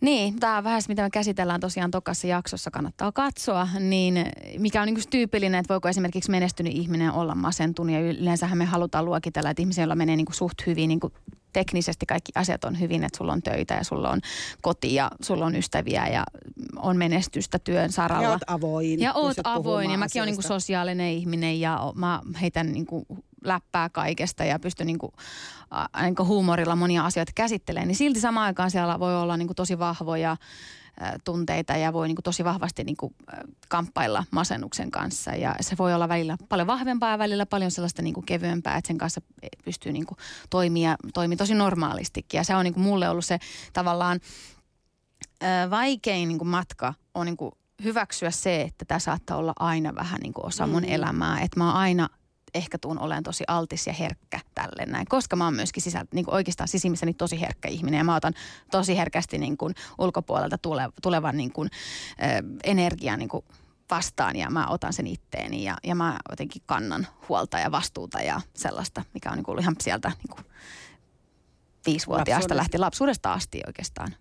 Niin, tämä on vähän mitä me käsitellään tosiaan tokassa jaksossa, kannattaa katsoa, niin mikä on niin tyypillinen, että voiko esimerkiksi menestynyt ihminen olla masentunut ja yleensähän me halutaan luokitella, että ihmisiä, joilla menee niin suht hyvin, niin kuin teknisesti kaikki asiat on hyvin, että sulla on töitä ja sulla on koti ja sulla on ystäviä ja on menestystä työn saralla. Ja oot avoin. Ja oot avoin ja mäkin olen niin sosiaalinen ihminen ja mä heitän niin läppää kaikesta ja pystyn niin kuin, äh, niin kuin huumorilla monia asioita käsittelemään, niin silti samaan aikaan siellä voi olla niin kuin tosi vahvoja tunteita ja voi niin kuin tosi vahvasti niin kuin kamppailla masennuksen kanssa. Ja se voi olla välillä paljon vahvempaa ja välillä paljon sellaista niin kuin kevyempää, että sen kanssa pystyy niin kuin toimia, toimia tosi normaalistikin. Ja se on niin kuin mulle ollut se tavallaan vaikein niin kuin matka on niin kuin hyväksyä se, että tämä saattaa olla aina vähän niin kuin osa mun mm. elämää. Että mä oon aina ehkä tuun olen tosi altis ja herkkä tälle näin, koska mä oon myöskin sisältä, niin kuin oikeastaan sisimmissäni tosi herkkä ihminen ja mä otan tosi herkästi niin kuin ulkopuolelta tule, tulevan niin kuin, ö, energian niin kuin vastaan ja mä otan sen itteeni ja, ja mä jotenkin kannan huolta ja vastuuta ja sellaista, mikä on niin kuin ihan sieltä niin kuin viisivuotiaasta lähti lapsuudesta asti oikeastaan.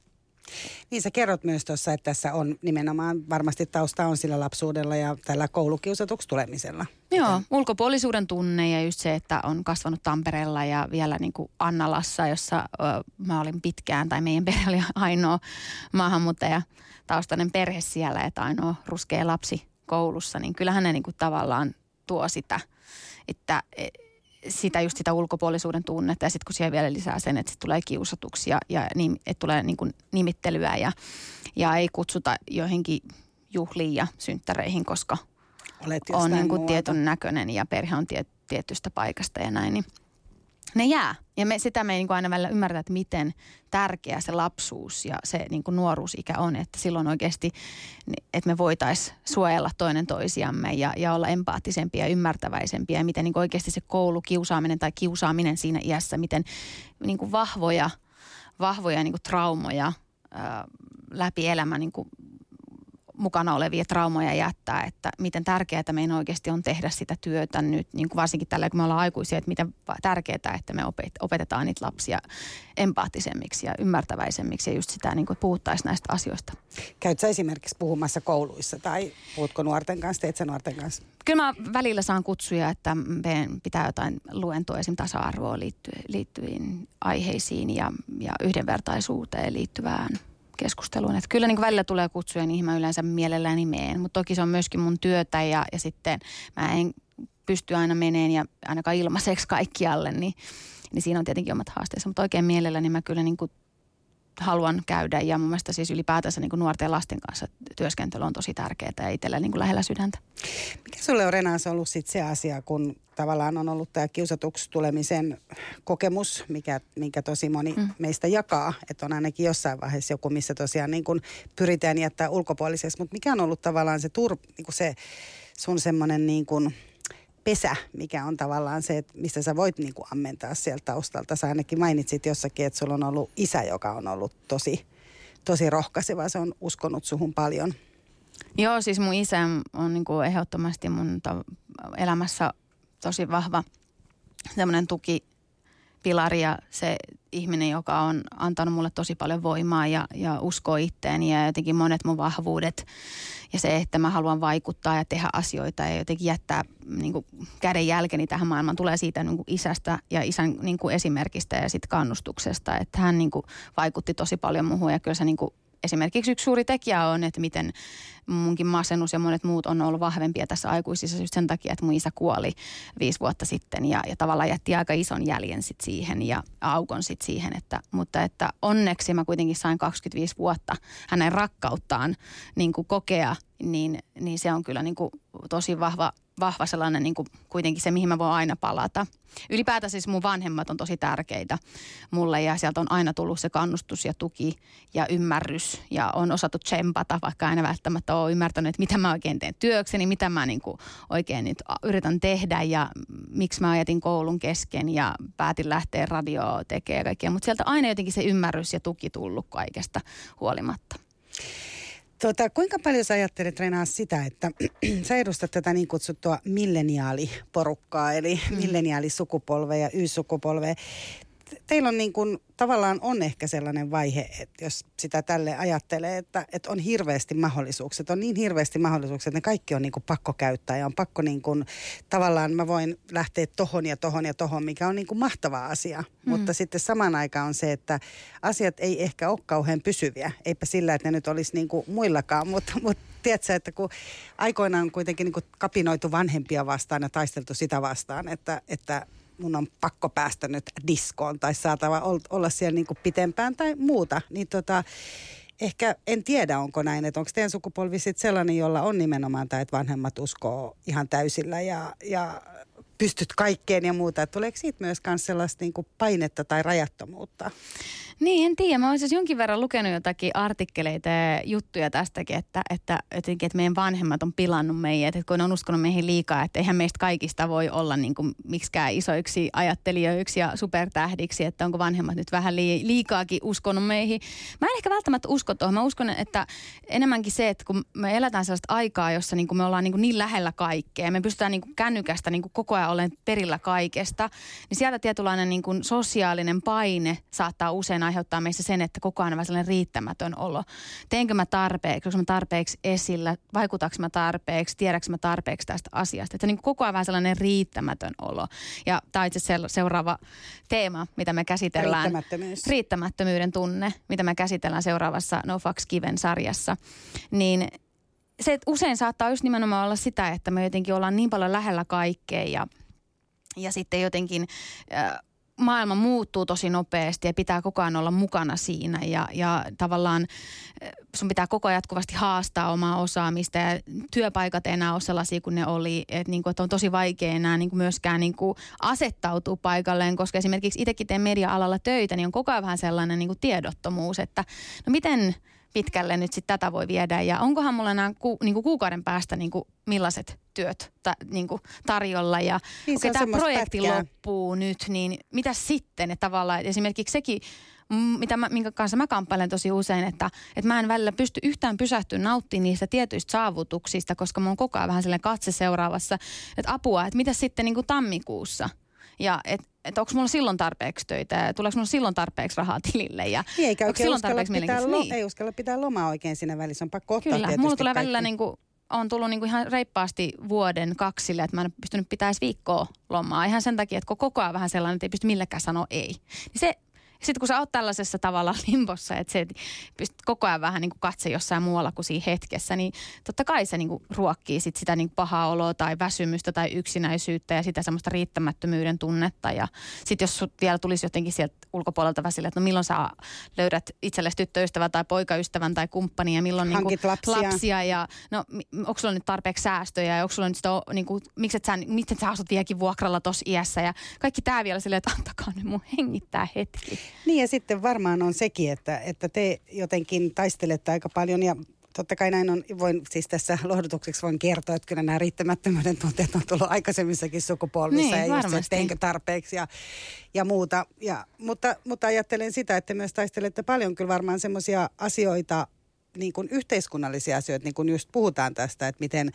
Niin sä kerrot myös tuossa, että tässä on nimenomaan varmasti tausta on sillä lapsuudella ja tällä koulukiusatuksi tulemisella. Joo, ulkopuolisuuden tunne ja just se, että on kasvanut Tampereella ja vielä niin kuin Annalassa, jossa ö, mä olin pitkään, tai meidän perhe oli [LAUGHS] ainoa maahanmuuttaja taustainen perhe siellä, että ainoa ruskea lapsi koulussa, niin kyllähän ne niin kuin tavallaan tuo sitä, että e, sitä just sitä ulkopuolisuuden tunnetta ja sitten kun siihen vielä lisää sen, että sit tulee kiusatuksia ja niin, että tulee niin kuin nimittelyä ja, ja ei kutsuta joihinkin juhliin ja synttäreihin, koska Olet on niin kuin tietyn näköinen ja perhe on tiet, tietystä paikasta ja näin, niin ne jää. Ja me, sitä me ei niin aina välillä ymmärrä, että miten tärkeä se lapsuus ja se niin kuin nuoruusikä on. Että silloin oikeasti, että me voitaisiin suojella toinen toisiamme ja, ja olla empaattisempia ja ymmärtäväisempiä. Ja miten niin kuin oikeasti se koulukiusaaminen tai kiusaaminen siinä iässä, miten niin kuin vahvoja, vahvoja niin kuin traumoja ää, läpi elämän niin kuin mukana olevia traumoja jättää, että miten tärkeää meidän oikeasti on tehdä sitä työtä nyt, niin kuin varsinkin tällä kun me ollaan aikuisia, että miten tärkeää, että me opetetaan niitä lapsia empaattisemmiksi ja ymmärtäväisemmiksi ja just sitä, niin kuin, että puhuttaisiin näistä asioista. Käytkö esimerkiksi puhumassa kouluissa tai puhutko nuorten kanssa, teet nuorten kanssa? Kyllä mä välillä saan kutsuja, että meidän pitää jotain luentoa esim. tasa-arvoon liitty- liittyviin aiheisiin ja, ja yhdenvertaisuuteen liittyvään keskusteluun. Että kyllä niin kuin välillä tulee kutsuja, niin mä yleensä mielelläni meen. Mutta toki se on myöskin mun työtä ja, ja sitten mä en pysty aina meneen ja ainakaan ilmaiseksi kaikkialle, niin, niin siinä on tietenkin omat haasteensa. Mutta oikein mielelläni mä kyllä niin kuin haluan käydä ja mun mielestä siis ylipäätänsä niin kuin nuorten ja lasten kanssa työskentely on tosi tärkeää ja itsellä niin kuin lähellä sydäntä. Mikä sulle on Renaas ollut sit se asia, kun tavallaan on ollut tämä kiusatuksi tulemisen kokemus, mikä, minkä tosi moni mm. meistä jakaa, että on ainakin jossain vaiheessa joku, missä tosiaan niin kuin pyritään jättää ulkopuoliseksi, mutta mikä on ollut tavallaan se, tur, niin kuin se sun semmoinen niin kuin – pesä, mikä on tavallaan se, että mistä sä voit niin kuin ammentaa sieltä taustalta. Sä ainakin mainitsit jossakin, että sulla on ollut isä, joka on ollut tosi, tosi rohkaiseva. Se on uskonut suhun paljon. Joo, siis mun isä on niin kuin ehdottomasti mun elämässä tosi vahva semmoinen tukipilari ja se ihminen, joka on antanut mulle tosi paljon voimaa ja, ja uskoo itteeni ja jotenkin monet mun vahvuudet ja se, että mä haluan vaikuttaa ja tehdä asioita ja jotenkin jättää niin kuin käden jälkeni tähän maailmaan tulee siitä niin kuin isästä ja isän niin kuin esimerkistä ja sitten kannustuksesta. Että hän niin kuin vaikutti tosi paljon muuhun ja kyllä se niin kuin esimerkiksi yksi suuri tekijä on, että miten munkin masennus ja monet muut on ollut vahvempia tässä aikuisissa just sen takia, että mun isä kuoli viisi vuotta sitten ja, ja tavallaan jätti aika ison jäljen sit siihen ja aukon sit siihen, että, mutta että onneksi mä kuitenkin sain 25 vuotta hänen rakkauttaan niin kuin kokea, niin, niin se on kyllä niin kuin tosi vahva vahva sellainen niin kuin kuitenkin se, mihin mä voin aina palata. Ylipäätään siis mun vanhemmat on tosi tärkeitä mulle ja sieltä on aina tullut se kannustus ja tuki ja ymmärrys ja on osattu tsempata, vaikka aina välttämättä ole ymmärtänyt, että mitä mä oikein teen työkseni, mitä mä niin kuin oikein nyt yritän tehdä ja miksi mä ajatin koulun kesken ja päätin lähteä radioon tekemään kaikkea. Mutta sieltä aina jotenkin se ymmärrys ja tuki tullut kaikesta huolimatta. Tota, kuinka paljon sä ajattelet Renaa sitä, että [CLEARS THROAT] sä edustat tätä niin kutsuttua milleniaaliporukkaa, eli mm. milleniaalisukupolvea ja Y-sukupolvea teillä on niin kuin, tavallaan on ehkä sellainen vaihe, että jos sitä tälle ajattelee, että, että on hirveästi mahdollisuuksia, on niin hirveästi mahdollisuuksia, että ne kaikki on niin kuin pakko käyttää ja on pakko niin kuin, tavallaan mä voin lähteä tohon ja tohon ja tohon, mikä on niin kuin mahtava asia. Mm. Mutta sitten saman aikaan on se, että asiat ei ehkä ole kauhean pysyviä. Eipä sillä, että ne nyt olisi niin kuin muillakaan, [LAUGHS] mutta, mutta tiedätkö, että kun aikoinaan on kuitenkin niin kuin kapinoitu vanhempia vastaan ja taisteltu sitä vastaan, että, että mun on pakko päästä nyt diskoon tai saatava olla siellä niin kuin pitempään tai muuta, niin tota, ehkä en tiedä, onko näin, että onko teidän sukupolvi sitten sellainen, jolla on nimenomaan tämä, että vanhemmat uskoo ihan täysillä ja, ja pystyt kaikkeen ja muuta. Että tuleeko siitä myös sellaista niin kuin painetta tai rajattomuutta? Niin, en tiedä. Mä olisin jonkin verran lukenut jotakin artikkeleita ja juttuja tästäkin, että, että, jotenkin, että meidän vanhemmat on pilannut meidät, että kun on uskonut meihin liikaa, että eihän meistä kaikista voi olla niin kuin miksikään isoiksi ajattelijoiksi ja supertähdiksi, että onko vanhemmat nyt vähän liikaakin uskonut meihin. Mä en ehkä välttämättä usko tuohon. Mä uskon, että enemmänkin se, että kun me eletään sellaista aikaa, jossa niin kuin me ollaan niin, kuin niin lähellä kaikkea, me pystytään niin kuin kännykästä niin kuin koko ajan olemaan perillä kaikesta, niin sieltä tietynlainen niin kuin sosiaalinen paine saattaa usein aiheuttaa meissä sen, että koko ajan on sellainen riittämätön olo. Teenkö mä tarpeeksi, onko mä tarpeeksi esillä, vaikutaanko mä tarpeeksi, tiedätkö mä tarpeeksi tästä asiasta. Että niin koko ajan vähän sellainen riittämätön olo. Ja tämä on itse seuraava teema, mitä me käsitellään. Riittämättömyys. Riittämättömyyden tunne, mitä me käsitellään seuraavassa No Fucks Given sarjassa. Niin se että usein saattaa just nimenomaan olla sitä, että me jotenkin ollaan niin paljon lähellä kaikkea ja, ja sitten jotenkin äh, maailma muuttuu tosi nopeasti ja pitää koko ajan olla mukana siinä. Ja, ja tavallaan eh, sun pitää koko ajan jatkuvasti haastaa omaa osaamista ja työpaikat ei enää ole sellaisia kuin ne oli, että, niin kuin, että on tosi vaikea enää niin kuin myöskään niin kuin asettautua paikalleen, koska esimerkiksi itsekin teen media-alalla töitä, niin on koko ajan vähän sellainen niin kuin tiedottomuus, että no miten pitkälle nyt sitten tätä voi viedä ja onkohan mulla enää ku, niin kuin kuukauden päästä niin kuin millaiset työt ta, niin kuin tarjolla ja niin, okay, tämä projekti pätkää. loppuu nyt, niin mitä sitten? Että tavallaan esimerkiksi sekin mitä mä, minkä kanssa mä kamppailen tosi usein, että, että mä en välillä pysty yhtään pysähtyä nauttimaan niistä tietyistä saavutuksista, koska mä oon koko ajan vähän sellainen katse seuraavassa, että apua, että mitä sitten niin kuin tammikuussa. Ja että että onko mulla silloin tarpeeksi töitä ja tuleeko mulla silloin tarpeeksi rahaa tilille ja niin, eikä onko silloin tarpeeksi pitää lo- niin. Ei uskalla pitää lomaa oikein siinä välissä, on pakko ottaa Kyllä, mulla tulee kaikki. välillä niin kuin, on tullut niin kuin ihan reippaasti vuoden kaksille, että mä en pystynyt edes viikkoa lomaa. Ihan sen takia, että koko ajan vähän sellainen, että ei pysty millekään sanoa ei. Niin se sitten kun sä oot tällaisessa tavalla [LAUGHS] limbossa, että se pystyt koko ajan vähän niin kuin katse jossain muualla kuin siinä hetkessä, niin totta kai se niin kuin ruokkii sit sitä niin kuin pahaa oloa tai väsymystä tai yksinäisyyttä ja sitä semmoista riittämättömyyden tunnetta. Ja sitten jos sut vielä tulisi jotenkin sieltä ulkopuolelta väsille, että no milloin sä löydät itsellesi tyttöystävän tai poikaystävän tai kumppania ja milloin niin kuin lapsia. lapsia. ja no onko sulla nyt tarpeeksi säästöjä ja onko sulla nyt sitä, niin kuin, miksi et sä, miksi et sä asut vieläkin vuokralla tuossa iässä ja kaikki tämä vielä silleen, että antakaa nyt mun hengittää hetki. Niin ja sitten varmaan on sekin, että, että te jotenkin taistelette aika paljon ja totta kai näin on, voin siis tässä lohdutukseksi voin kertoa, että kyllä nämä riittämättömyyden tunteet on tullut aikaisemmissakin sukupolvissa niin, ja just se, teinkö tarpeeksi ja, ja muuta. Ja, mutta, mutta ajattelen sitä, että myös taistelette paljon kyllä varmaan semmoisia asioita, niin kuin yhteiskunnallisia asioita, niin kuin just puhutaan tästä, että miten,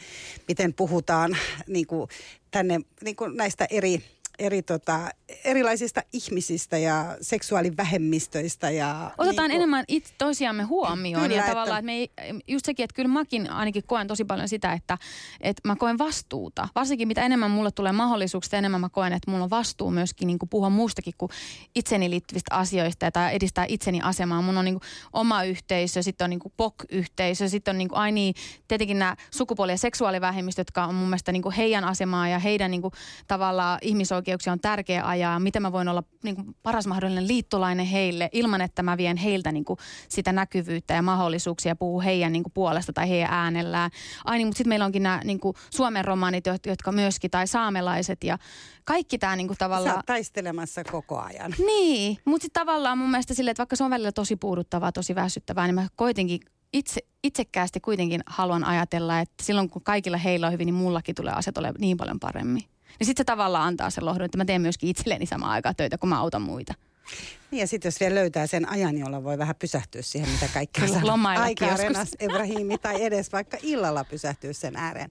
miten puhutaan niin kuin tänne niin kuin näistä eri eri tota, erilaisista ihmisistä ja seksuaalivähemmistöistä. Ja Otetaan niin kuin, enemmän itse toisiamme huomioon kyllä, ja tavallaan, että, että me ei, just sekin, että kyllä mäkin ainakin koen tosi paljon sitä, että, että mä koen vastuuta. Varsinkin mitä enemmän mulle tulee mahdollisuuksia, enemmän mä koen, että mulla on vastuu myöskin niin kuin puhua muustakin kuin itseni liittyvistä asioista tai edistää itseni asemaa. Mun on niin kuin oma yhteisö, sitten on niin kuin POK-yhteisö, sitten on niin kuin, ai niin, tietenkin nämä sukupuoli- ja seksuaalivähemmistöt, jotka on mun mielestä niin kuin heidän asemaa ja heidän niin kuin, tavallaan ihmisoikeuksia ihmisoikeuksia on tärkeä ajaa, miten mä voin olla niin kuin paras mahdollinen liittolainen heille ilman, että mä vien heiltä niin kuin sitä näkyvyyttä ja mahdollisuuksia puhua heidän niin kuin puolesta tai heidän äänellään. Ai niin, mutta sitten meillä onkin nämä niin kuin Suomen romanit, jotka myöskin, tai saamelaiset ja kaikki tämä niin kuin tavallaan... Sä oot taistelemassa koko ajan. [LAUGHS] Niin, mutta sitten tavallaan mun mielestä silleen, että vaikka se on välillä tosi puuduttavaa, tosi väsyttävää, niin mä koitinkin itse, itsekkäästi kuitenkin haluan ajatella, että silloin kun kaikilla heillä on hyvin, niin mullakin tulee asiat olemaan niin paljon paremmin. Niin sitten se tavallaan antaa sen lohdun, että mä teen myöskin itselleni samaan aikaan töitä, kun mä autan muita. Niin ja sitten jos vielä löytää sen ajan, jolla voi vähän pysähtyä siihen, mitä kaikkea. Aikaa renas Ibrahimi tai edes vaikka illalla pysähtyä sen ääreen.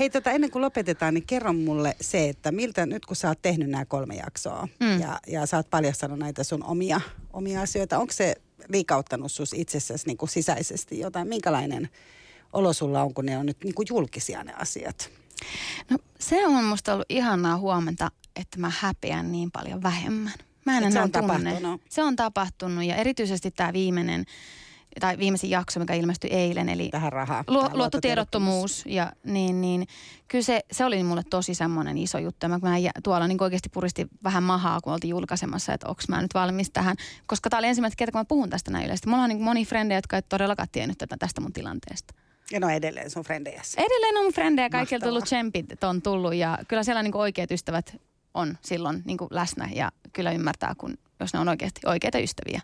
Hei tota, ennen kuin lopetetaan, niin kerro mulle se, että miltä nyt kun sä oot tehnyt nämä kolme jaksoa mm. ja, ja sä oot paljastanut näitä sun omia, omia asioita, onko se liikauttanut sus itsessäsi niin kuin sisäisesti jotain? Minkälainen olo sulla on, kun ne on nyt niin kuin julkisia ne asiat? No se on musta ollut ihanaa huomenta, että mä häpeän niin paljon vähemmän. Mä en enää se on tunne. tapahtunut. Se on tapahtunut ja erityisesti tämä viimeinen tai viimeisin jakso, mikä ilmestyi eilen, eli Tähän rahaa. Lu, luottotiedottomuus. Ja, niin, niin, kyllä se, se oli mulle tosi semmoinen iso juttu. Mä, mä tuolla niin oikeasti puristi vähän mahaa, kun oltiin julkaisemassa, että onko mä nyt valmis tähän. Koska tämä oli ensimmäinen kerta, kun mä puhun tästä näin yleisesti. Mulla on niin moni frendejä, jotka ei todellakaan tiennyt tätä, tästä mun tilanteesta. Ja no edelleen sun frendejä. Edelleen on frendejä, kaikilta tullut tsempit on tullut ja kyllä siellä niin oikeat ystävät on silloin niin läsnä ja kyllä ymmärtää, kun, jos ne on oikeasti oikeita ystäviä.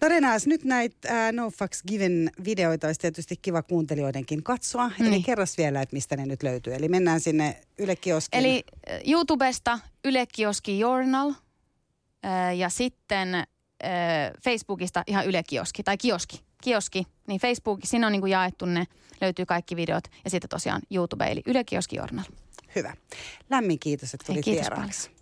No Renas, nyt näitä uh, No Fucks Given videoita olisi tietysti kiva kuuntelijoidenkin katsoa. Niin. Eli kerros vielä, että mistä ne nyt löytyy. Eli mennään sinne Yle Kioskin. Eli YouTubesta Yle Kioski Journal uh, ja sitten uh, Facebookista ihan Yle Kioski tai Kioski kioski, niin Facebook, siinä on niin kuin jaettu ne, löytyy kaikki videot. Ja sitten tosiaan YouTube, eli Yle Kioski Journal. Hyvä. Lämmin kiitos, että tulit Hei, kiitos vieraaksi. Paljon.